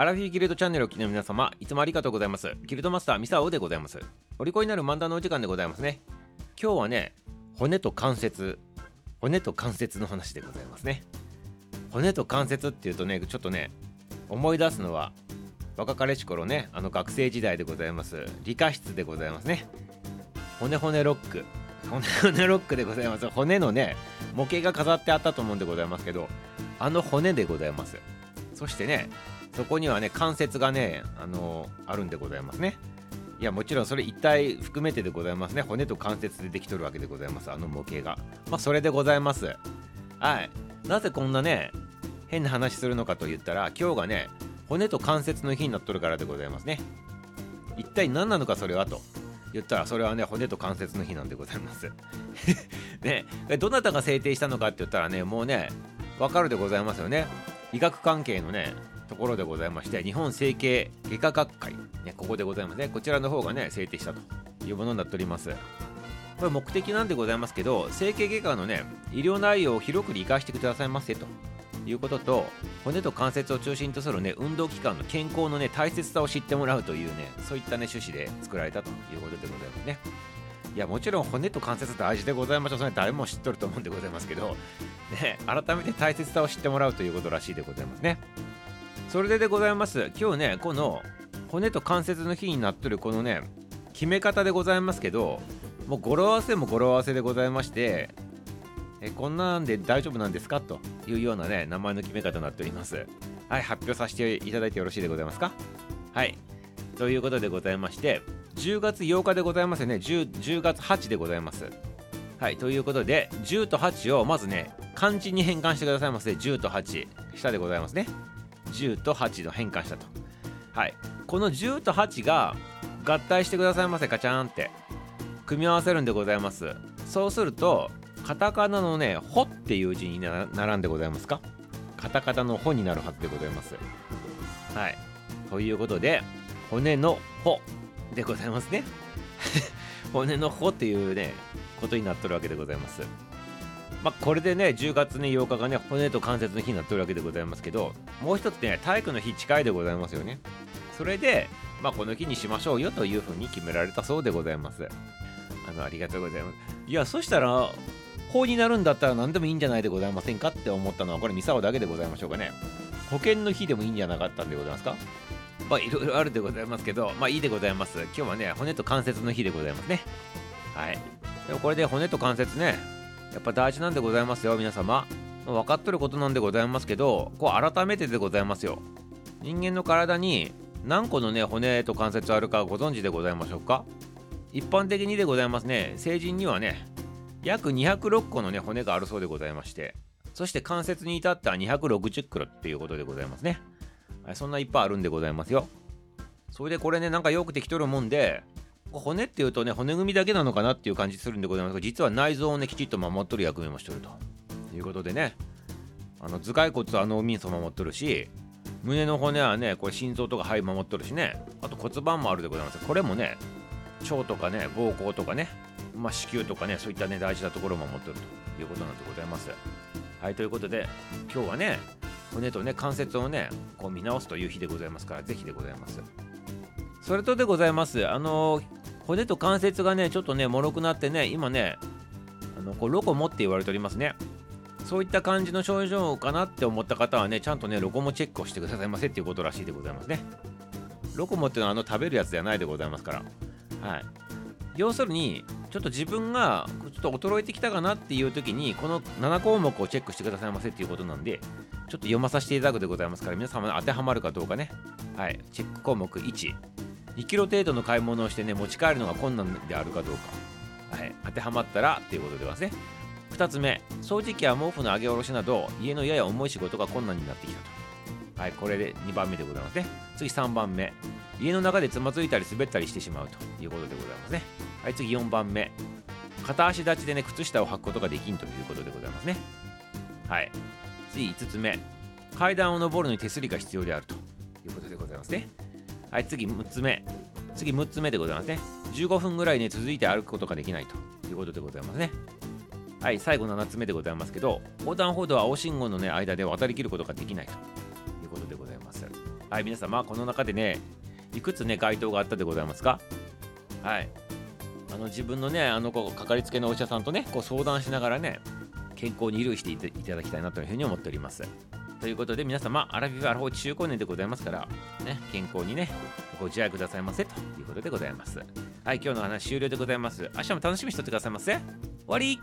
アラフィーギルドチャンネルを聴きの皆様、いつもありがとうございます。ギルドマスターミサオでございます。お利口になる漫談のお時間でございますね。今日はね、骨と関節、骨と関節の話でございますね。骨と関節っていうとね、ちょっとね、思い出すのは、若かりし頃ね、あの学生時代でございます。理科室でございますね。骨骨ロック。骨骨ロックでございます。骨のね、模型が飾ってあったと思うんでございますけど、あの骨でございます。そしてね、そこにはね関節がねあのあるんでございますね。いやもちろんそれ一体含めてでございますね。骨と関節でできとるわけでございます。あの模型が。まあそれでございます。はい。なぜこんなね変な話するのかと言ったら今日がね骨と関節の日になっとるからでございますね。一体何なのかそれはと。言ったらそれはね骨と関節の日なんでございます。ね。どなたが制定したのかって言ったらねもうねわかるでございますよね。医学関係のねところでございまして日本整形外科学会、ね、ここでございますね。こちらの方がね制定したというものになっております。これ目的なんでございますけど整形外科のね医療内容を広く理解してくださいませと。いうことと骨と関節を中心とするね運動器官の健康のね大切さを知ってもらうというねそういったね趣旨で作られたということでございますね。いやもちろん骨と関節大事でございましょう。それ誰も知っとると思うんでございますけどね改めて大切さを知ってもらうということらしいでございますね。それででございます。今日ねこの骨と関節の日になっとるこのね決め方でございますけどもう語呂合わせも語呂合わせでございましてえこんなんで大丈夫なんですか？というようなね名前の決め方になっております。はい発表させていただいてよろしいでございますか？はい。ということでございまして10月8日でございますね。10, 10月8でございます。はいということで10と8をまずね漢字に変換してくださいませ。10と8下でございますね。10と8の変換したと。はい。この10と8が合体してくださいませカチャンって。組み合わせるんでございます。そうするとカタカナのね「ほ」っていう字に並んでございますか？カタカナの「ほ」になるはずでございます。はい。ということで骨の「ほ」でございますね。骨の「ほ」っていうねことになっとるわけでございます。まあ、これでね10月ね8日がね骨と関節の日になってるわけでございますけどもう一つね体育の日近いでございますよね。それで、まあ、この日にしましょうよというふうに決められたそうでございます。あのありがとうございます。いやそしたら法になるんだったら何でもいいんじゃないでございませんかって思ったのはこれミサオだけでございましょうかね。保険の日でもいいんじゃなかったんでございますか？まあいろいろあるでございますけどまあいいでございます。今日はね骨と関節の日でございますね。はい。でもこれで骨と関節ねやっぱ大事なんでございますよ皆様。分かっとることなんでございますけどこう改めてでございますよ。人間の体に何個のね骨と関節あるかご存知でございましょうか？一般的にでございますね。成人にはね約206個のね骨があるそうでございましてそして関節に至っては260キロっていうことでございますね、はい、そんないっぱいあるんでございますよ。それでこれねなんかよくできとるもんで骨っていうとね骨組みだけなのかなっていう感じするんでございますが実は内臓をねきちっと守っとる役目もしとると。いうことでねあの頭蓋骨は脳みそ守っとるし胸の骨はねこれ心臓とか肺守っとるしねあと骨盤もあるでございます。これもね腸とかね膀胱とかねまあ、子宮とかねそういったね大事なところも持ってると。いうことなんでございます。はいということで今日はね骨とね関節をねこう見直すという日でございますから是非でございます。それとでございます。あの骨と関節がねちょっとね脆くなってね今ねあのこうロコモって言われておりますね。そういった感じの症状かなって思った方はねちゃんとねロコモチェックをしてくださいませっていうことらしいでございますね。ロコモっていうのはあの食べるやつではないでございますから。はい。要するにちょっと自分がちょっと衰えてきたかなっていう時にこの7項目をチェックしてくださいませっていうことなんでちょっと読まさせていただくでございますから皆様当てはまるかどうかね。はい。チェック項目1 2キロ程度の買い物をしてね持ち帰るのが困難であるかどうか、はい、当てはまったらっていうことでますね。2つ目。掃除機や毛布の上げ下ろしなど家のやや重い仕事が困難になってきたと。はい。これで2番目でございますね。次3番目。家の中でつまずいたり滑ったりしてしまうということでございますね。はい。次4番目。片足立ちでね靴下を履くことができんということでございますね。はい。次5つ目。階段を上るのに手すりが必要であるということでございますね。はい次6つ目。次6つ目でございますね。15分ぐらいね続いて歩くことができないと。いうことでございますね。はい最後7つ目でございますけど横断歩道は青信号のね間で渡りきることができないと。いうことでございます。はい皆様この中でねいくつね該当があったでございますか？はい。あの自分のねあのこうかかりつけのお医者さんとねこう相談しながらね健康に留意していただきたいなというふうに思っております。ということで皆様アラビフアラフォー中高年でございますからね健康にねご自愛くださいませということでございます。はい今日の話終了でございます。明日も楽しみにしとってくださいませ。終わり。